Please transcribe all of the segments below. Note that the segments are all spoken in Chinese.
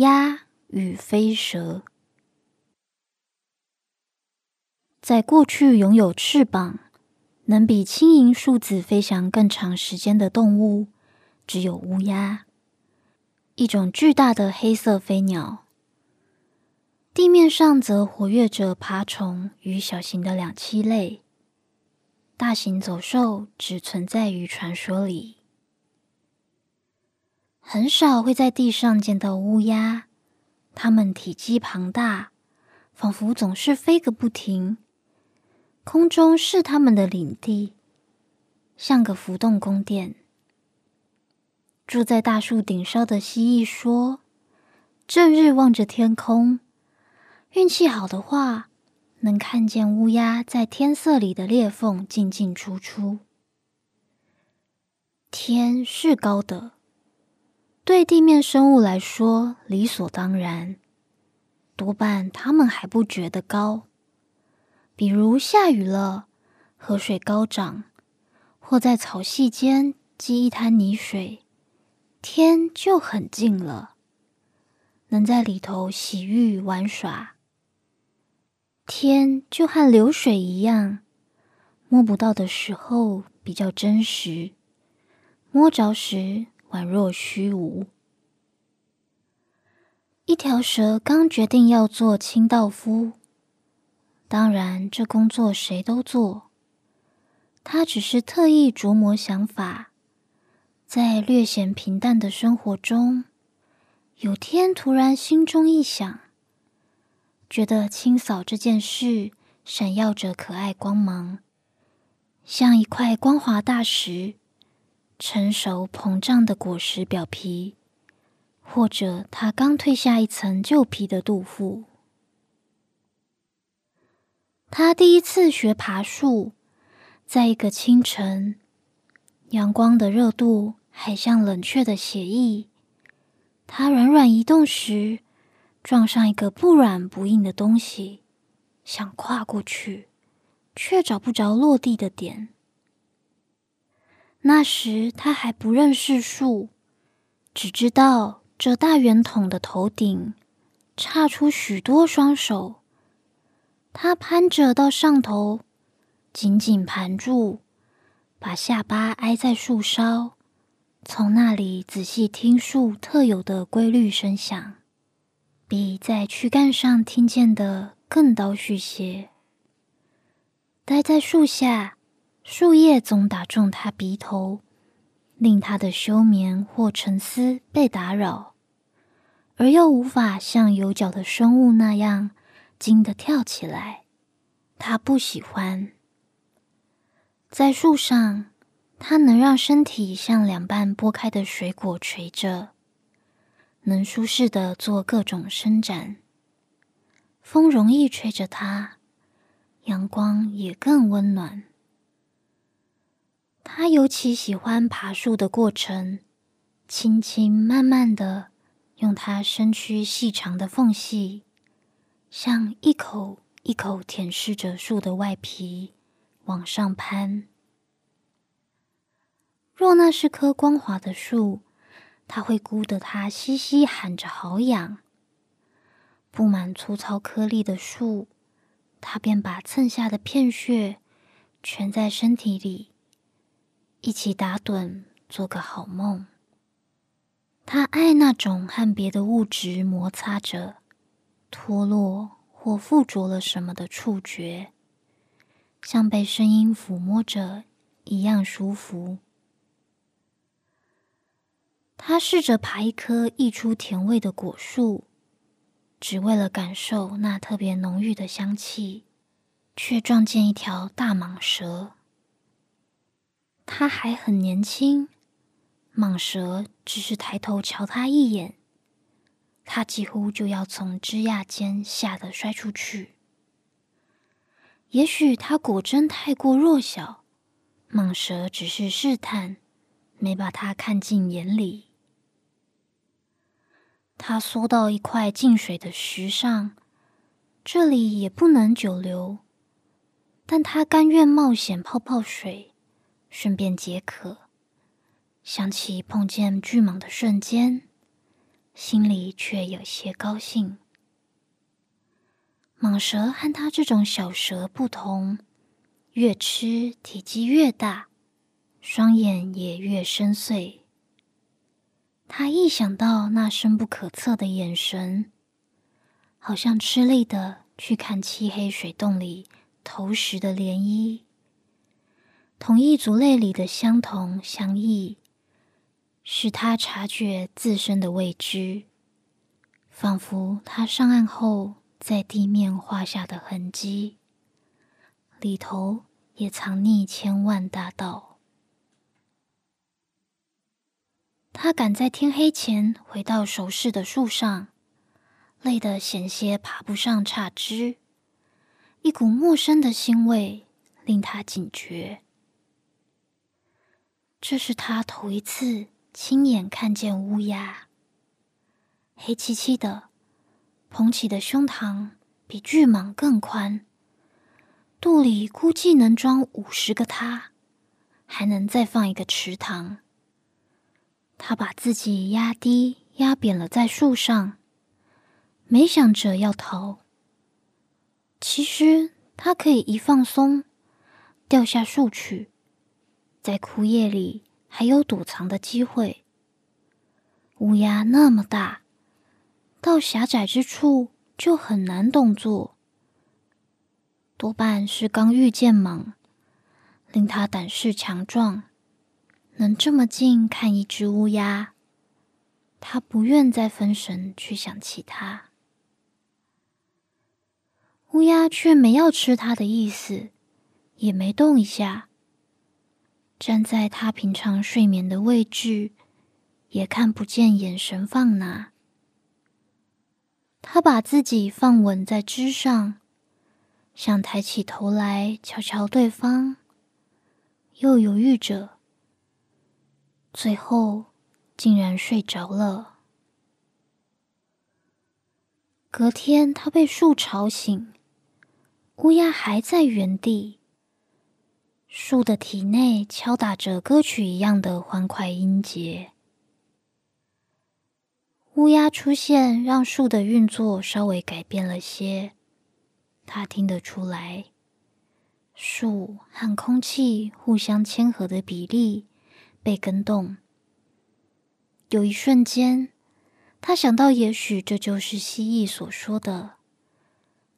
鸭与飞蛇。在过去，拥有翅膀，能比轻盈树子飞翔更长时间的动物，只有乌鸦，一种巨大的黑色飞鸟。地面上则活跃着爬虫与小型的两栖类，大型走兽只存在于传说里。很少会在地上见到乌鸦，它们体积庞大，仿佛总是飞个不停。空中是它们的领地，像个浮动宫殿。住在大树顶梢的蜥蜴说：“正日望着天空。”运气好的话，能看见乌鸦在天色里的裂缝进进出出。天是高的，对地面生物来说理所当然，多半他们还不觉得高。比如下雨了，河水高涨，或在草隙间积一滩泥水，天就很近了，能在里头洗浴玩耍。天就和流水一样，摸不到的时候比较真实，摸着时宛若虚无。一条蛇刚决定要做清道夫，当然这工作谁都做，他只是特意琢磨想法，在略显平淡的生活中，有天突然心中一想。觉得清扫这件事闪耀着可爱光芒，像一块光滑大石，成熟膨胀的果实表皮，或者它刚褪下一层旧皮的杜甫。他第一次学爬树，在一个清晨，阳光的热度还像冷却的血液，它软软移动时。撞上一个不软不硬的东西，想跨过去，却找不着落地的点。那时他还不认识树，只知道这大圆筒的头顶插出许多双手。他攀着到上头，紧紧盘住，把下巴挨在树梢，从那里仔细听树特有的规律声响。比在躯干上听见的更倒叙些。待在树下，树叶总打中他鼻头，令他的休眠或沉思被打扰，而又无法像有脚的生物那样惊得跳起来。他不喜欢在树上，它能让身体像两半剥开的水果垂着。能舒适的做各种伸展，风容易吹着它，阳光也更温暖。他尤其喜欢爬树的过程，轻轻慢慢的用它身躯细长的缝隙，像一口一口舔舐着树的外皮往上攀。若那是棵光滑的树。他会咕得他嘻嘻喊着，好痒。布满粗糙颗粒的树，他便把蹭下的片屑蜷在身体里，一起打盹，做个好梦。他爱那种和别的物质摩擦着、脱落或附着了什么的触觉，像被声音抚摸着一样舒服。他试着爬一棵溢出甜味的果树，只为了感受那特别浓郁的香气，却撞见一条大蟒蛇。他还很年轻，蟒蛇只是抬头瞧他一眼，他几乎就要从枝桠间吓得摔出去。也许他果真太过弱小，蟒蛇只是试探，没把他看进眼里。他缩到一块进水的石上，这里也不能久留，但他甘愿冒险泡泡水，顺便解渴。想起碰见巨蟒的瞬间，心里却有些高兴。蟒蛇和它这种小蛇不同，越吃体积越大，双眼也越深邃。它一想到那深不可测的眼神，好像吃力的去看漆黑水洞里投食的涟漪。同一族类里的相同相异，使他察觉自身的未知，仿佛他上岸后。在地面画下的痕迹，里头也藏匿千万大道。他赶在天黑前回到熟识的树上，累得险些爬不上杈枝。一股陌生的腥味令他警觉。这是他头一次亲眼看见乌鸦，黑漆漆的。捧起的胸膛比巨蟒更宽，肚里估计能装五十个它，还能再放一个池塘。他把自己压低、压扁了在树上，没想着要逃。其实他可以一放松，掉下树去，在枯叶里还有躲藏的机会。乌鸦那么大。到狭窄之处就很难动作，多半是刚遇见蟒，令他胆识强壮，能这么近看一只乌鸦，他不愿再分神去想其他。乌鸦却没要吃他的意思，也没动一下，站在他平常睡眠的位置，也看不见眼神放哪。他把自己放稳在枝上，想抬起头来瞧瞧对方，又犹豫着，最后竟然睡着了。隔天，他被树吵醒，乌鸦还在原地，树的体内敲打着歌曲一样的欢快音节。乌鸦出现，让树的运作稍微改变了些。他听得出来，树和空气互相牵合的比例被跟动。有一瞬间，他想到，也许这就是蜥蜴所说的，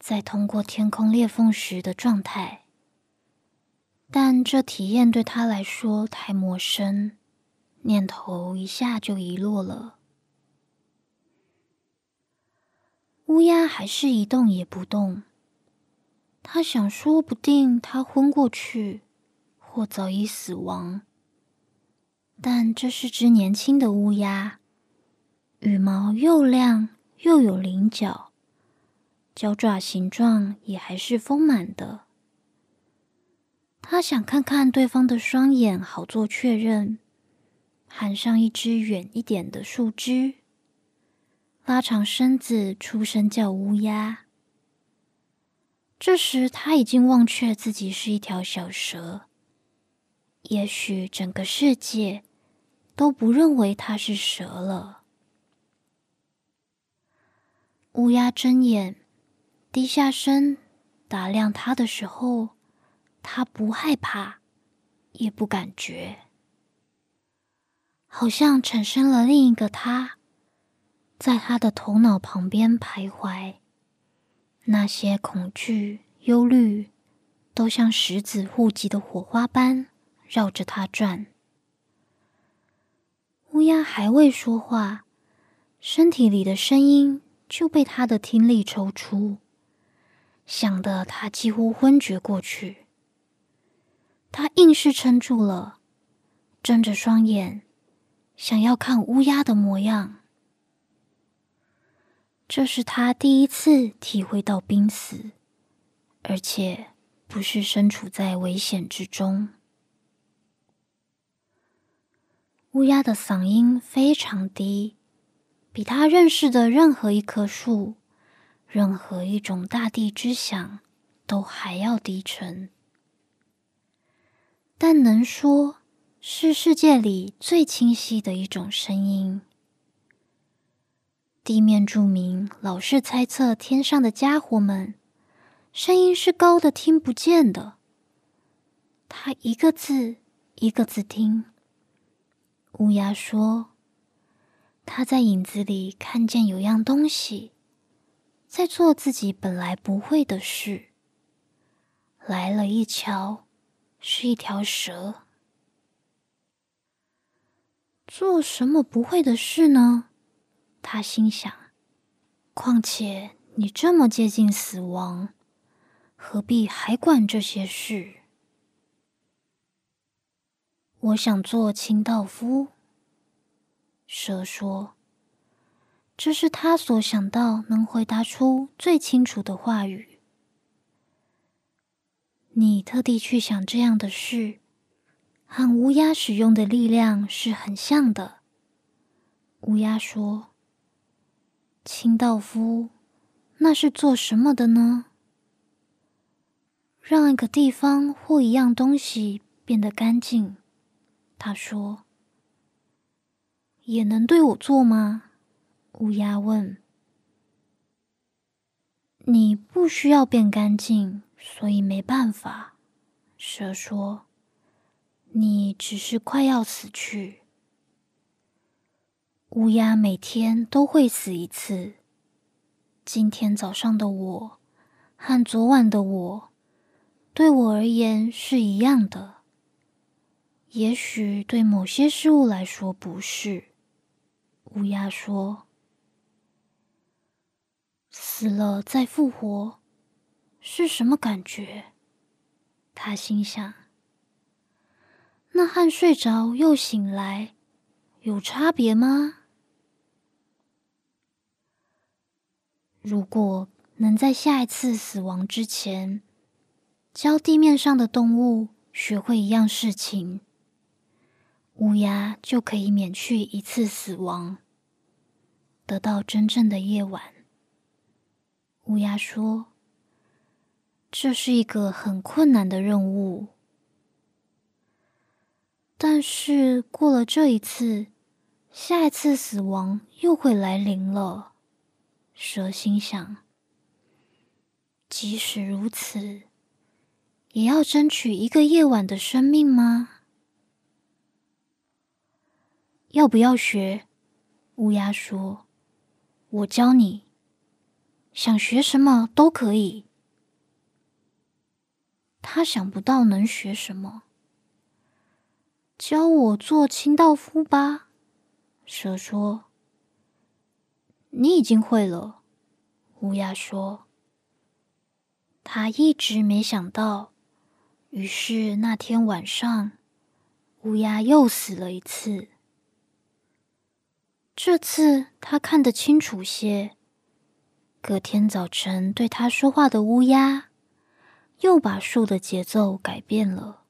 在通过天空裂缝时的状态。但这体验对他来说太陌生，念头一下就遗落了。乌鸦还是一动也不动。他想，说不定他昏过去，或早已死亡。但这是只年轻的乌鸦，羽毛又亮又有棱角，脚爪形状也还是丰满的。他想看看对方的双眼，好做确认，喊上一只远一点的树枝。拉长身子，出声叫乌鸦。这时，他已经忘却自己是一条小蛇，也许整个世界都不认为他是蛇了。乌鸦睁眼，低下身打量他的时候，他不害怕，也不感觉，好像产生了另一个他。在他的头脑旁边徘徊，那些恐惧、忧虑，都像石子护级的火花般绕着他转。乌鸦还未说话，身体里的声音就被他的听力抽出，响得他几乎昏厥过去。他硬是撑住了，睁着双眼，想要看乌鸦的模样。这是他第一次体会到濒死，而且不是身处在危险之中。乌鸦的嗓音非常低，比他认识的任何一棵树、任何一种大地之响都还要低沉，但能说是世界里最清晰的一种声音。地面住民老是猜测天上的家伙们声音是高的，听不见的。他一个字一个字听。乌鸦说：“他在影子里看见有样东西，在做自己本来不会的事。来了一瞧，是一条蛇。做什么不会的事呢？”他心想：“况且你这么接近死亡，何必还管这些事？”我想做清道夫。蛇说：“这是他所想到能回答出最清楚的话语。”你特地去想这样的事，和乌鸦使用的力量是很像的。乌鸦说。清道夫，那是做什么的呢？让一个地方或一样东西变得干净。他说：“也能对我做吗？”乌鸦问。“你不需要变干净，所以没办法。”蛇说：“你只是快要死去。”乌鸦每天都会死一次。今天早上的我和昨晚的我，对我而言是一样的。也许对某些事物来说不是。乌鸦说：“死了再复活是什么感觉？”他心想：“那和睡着又醒来有差别吗？”如果能在下一次死亡之前，教地面上的动物学会一样事情，乌鸦就可以免去一次死亡，得到真正的夜晚。乌鸦说：“这是一个很困难的任务，但是过了这一次，下一次死亡又会来临了。”蛇心想：“即使如此，也要争取一个夜晚的生命吗？要不要学？”乌鸦说：“我教你，想学什么都可以。”他想不到能学什么，教我做清道夫吧。蛇说。你已经会了，乌鸦说。他一直没想到，于是那天晚上，乌鸦又死了一次。这次他看得清楚些。隔天早晨对他说话的乌鸦，又把树的节奏改变了。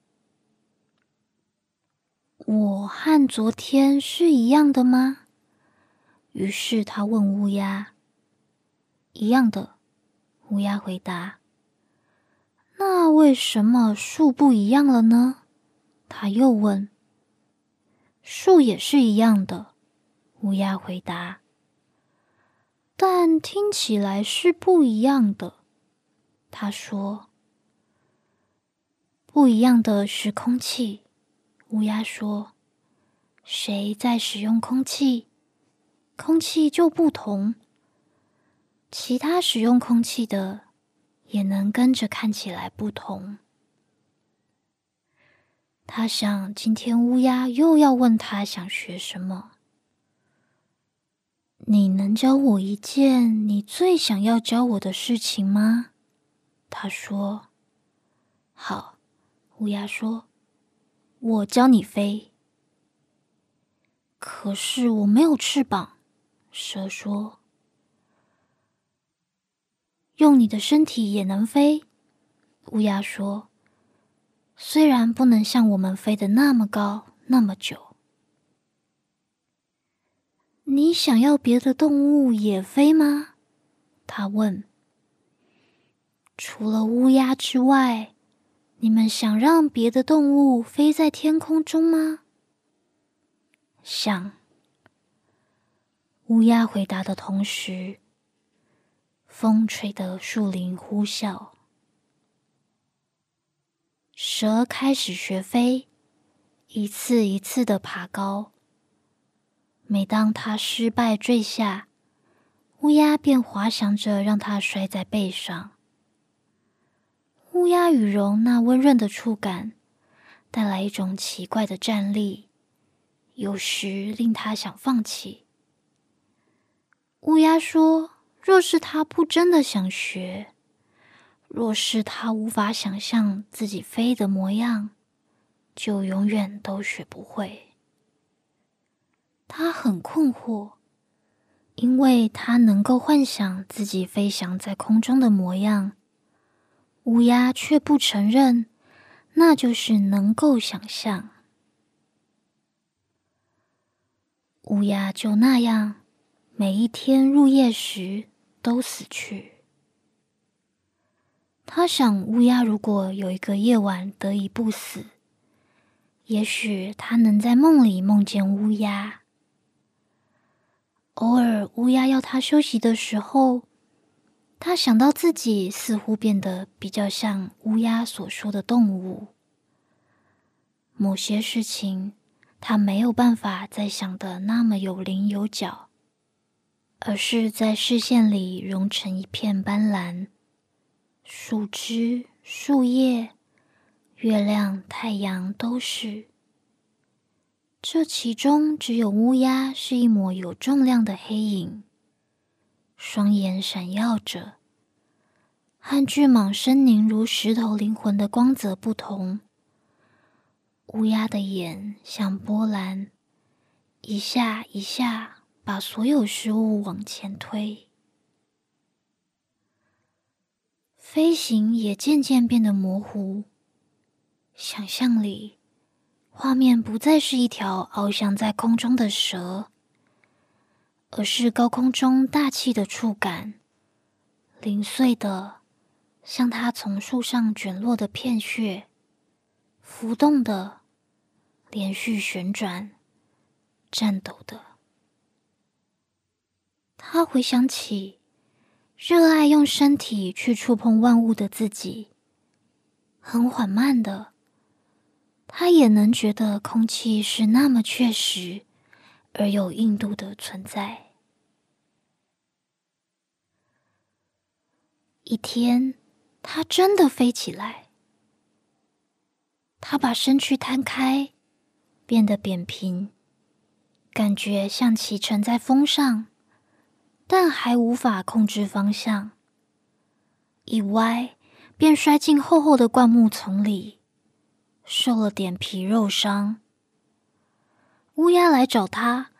我和昨天是一样的吗？于是他问乌鸦：“一样的。”乌鸦回答：“那为什么树不一样了呢？”他又问：“树也是一样的。”乌鸦回答：“但听起来是不一样的。”他说：“不一样的是空气。”乌鸦说：“谁在使用空气？”空气就不同，其他使用空气的也能跟着看起来不同。他想，今天乌鸦又要问他想学什么。你能教我一件你最想要教我的事情吗？他说：“好。”乌鸦说：“我教你飞。”可是我没有翅膀。蛇说：“用你的身体也能飞。”乌鸦说：“虽然不能像我们飞得那么高那么久。”你想要别的动物也飞吗？他问。除了乌鸦之外，你们想让别的动物飞在天空中吗？想。乌鸦回答的同时，风吹得树林呼啸。蛇开始学飞，一次一次的爬高。每当它失败坠下，乌鸦便滑翔着让它摔在背上。乌鸦羽绒那温润的触感，带来一种奇怪的战栗，有时令它想放弃。乌鸦说：“若是它不真的想学。”若是他无法想象自己飞的模样，就永远都学不会。他很困惑，因为他能够幻想自己飞翔在空中的模样，乌鸦却不承认，那就是能够想象。乌鸦就那样，每一天入夜时都死去。他想，乌鸦如果有一个夜晚得以不死，也许他能在梦里梦见乌鸦。偶尔，乌鸦要他休息的时候，他想到自己似乎变得比较像乌鸦所说的动物。某些事情，他没有办法再想的那么有棱有角，而是在视线里融成一片斑斓。树枝、树叶、月亮、太阳都是。这其中只有乌鸦是一抹有重量的黑影，双眼闪耀着。和巨蟒狰狞如石头灵魂的光泽不同，乌鸦的眼像波澜，一下一下把所有事物往前推。飞行也渐渐变得模糊。想象里，画面不再是一条翱翔在空中的蛇，而是高空中大气的触感，零碎的，像它从树上卷落的片屑，浮动的，连续旋转，颤抖的。他回想起。热爱用身体去触碰万物的自己，很缓慢的，他也能觉得空气是那么确实而有硬度的存在。一天，它真的飞起来，它把身躯摊开，变得扁平，感觉像骑乘在风上。但还无法控制方向，一歪便摔进厚厚的灌木丛里，受了点皮肉伤。乌鸦来找它，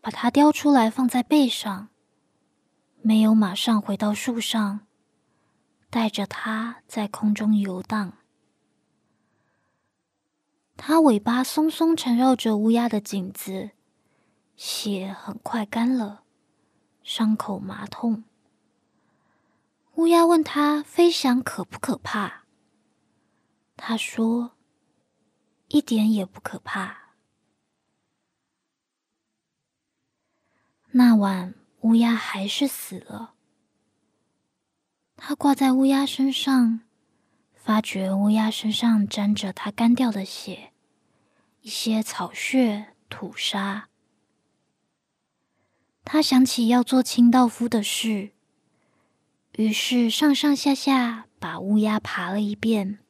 把它叼出来放在背上，没有马上回到树上，带着它在空中游荡。它尾巴松松缠绕着乌鸦的颈子，血很快干了。伤口麻痛。乌鸦问他：“飞翔可不可怕？”他说：“一点也不可怕。”那晚，乌鸦还是死了。他挂在乌鸦身上，发觉乌鸦身上沾着它干掉的血，一些草屑、土沙。他想起要做清道夫的事，于是上上下下把乌鸦爬了一遍，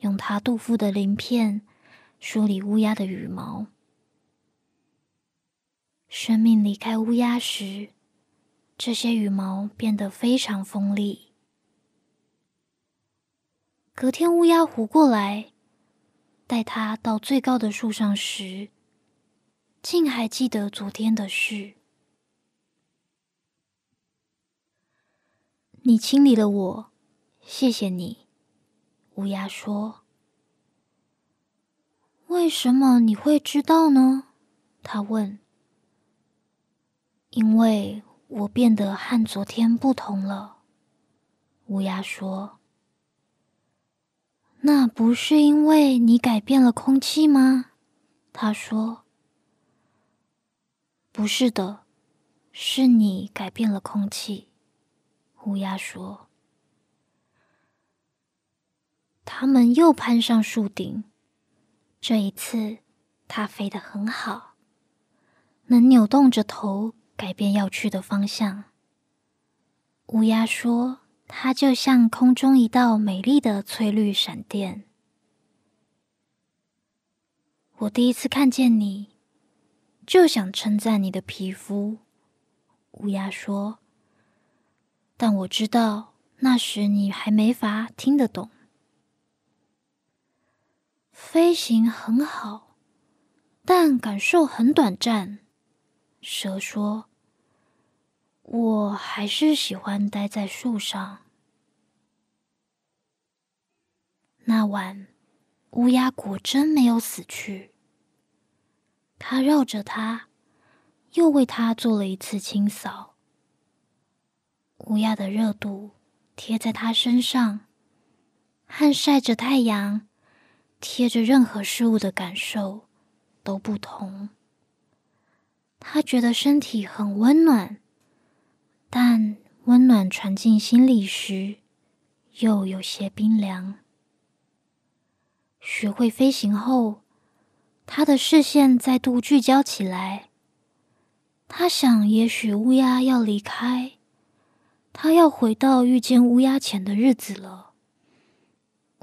用他杜甫的鳞片梳理乌鸦的羽毛。生命离开乌鸦时，这些羽毛变得非常锋利。隔天，乌鸦活过来，带它到最高的树上时，竟还记得昨天的事。你清理了我，谢谢你。乌鸦说：“为什么你会知道呢？”他问。“因为我变得和昨天不同了。”乌鸦说。“那不是因为你改变了空气吗？”他说。“不是的。”是你改变了空气。”乌鸦说。他们又攀上树顶，这一次它飞得很好，能扭动着头改变要去的方向。乌鸦说：“它就像空中一道美丽的翠绿闪电。”我第一次看见你，就想称赞你的皮肤。乌鸦说：“但我知道那时你还没法听得懂。”飞行很好，但感受很短暂。蛇说。我还是喜欢待在树上。那晚，乌鸦果真没有死去。它绕着它，又为它做了一次清扫。乌鸦的热度贴在它身上，和晒着太阳、贴着任何事物的感受都不同。它觉得身体很温暖。但温暖传进心里时，又有些冰凉。学会飞行后，他的视线再度聚焦起来。他想，也许乌鸦要离开，他要回到遇见乌鸦前的日子了。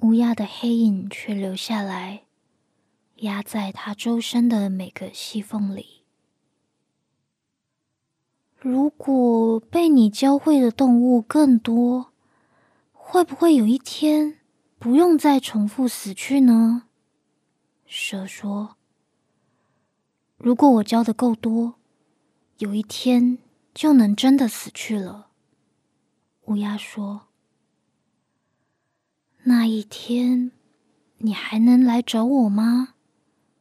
乌鸦的黑影却留下来，压在他周身的每个细缝里。如果被你教会的动物更多，会不会有一天不用再重复死去呢？蛇说：“如果我教的够多，有一天就能真的死去了。”乌鸦说：“那一天，你还能来找我吗？”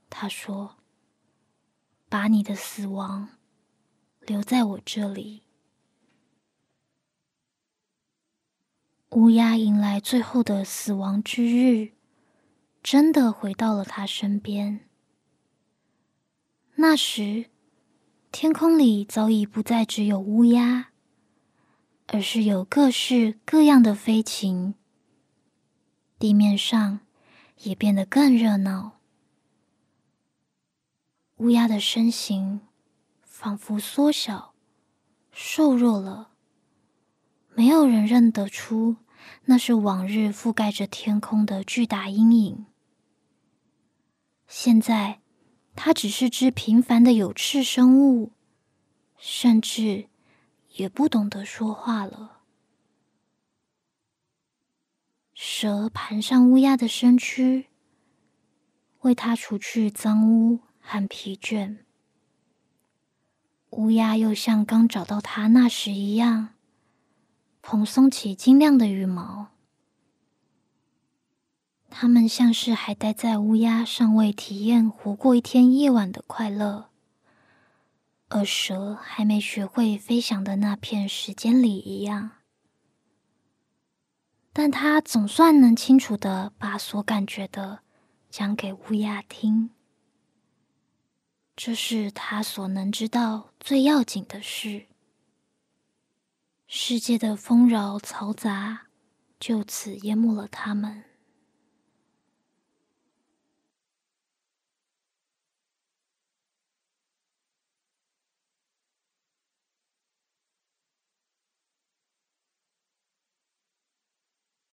他说：“把你的死亡。”留在我这里。乌鸦迎来最后的死亡之日，真的回到了他身边。那时，天空里早已不再只有乌鸦，而是有各式各样的飞禽。地面上也变得更热闹。乌鸦的身形。仿佛缩小、瘦弱了，没有人认得出那是往日覆盖着天空的巨大阴影。现在，它只是只平凡的有翅生物，甚至也不懂得说话了。蛇盘上乌鸦的身躯，为它除去脏污和疲倦。乌鸦又像刚找到它那时一样，蓬松起晶亮的羽毛。它们像是还待在乌鸦尚未体验活过一天夜晚的快乐，而蛇还没学会飞翔的那片时间里一样。但它总算能清楚的把所感觉的讲给乌鸦听。这是他所能知道最要紧的事。世界的丰饶嘈杂就此淹没了他们。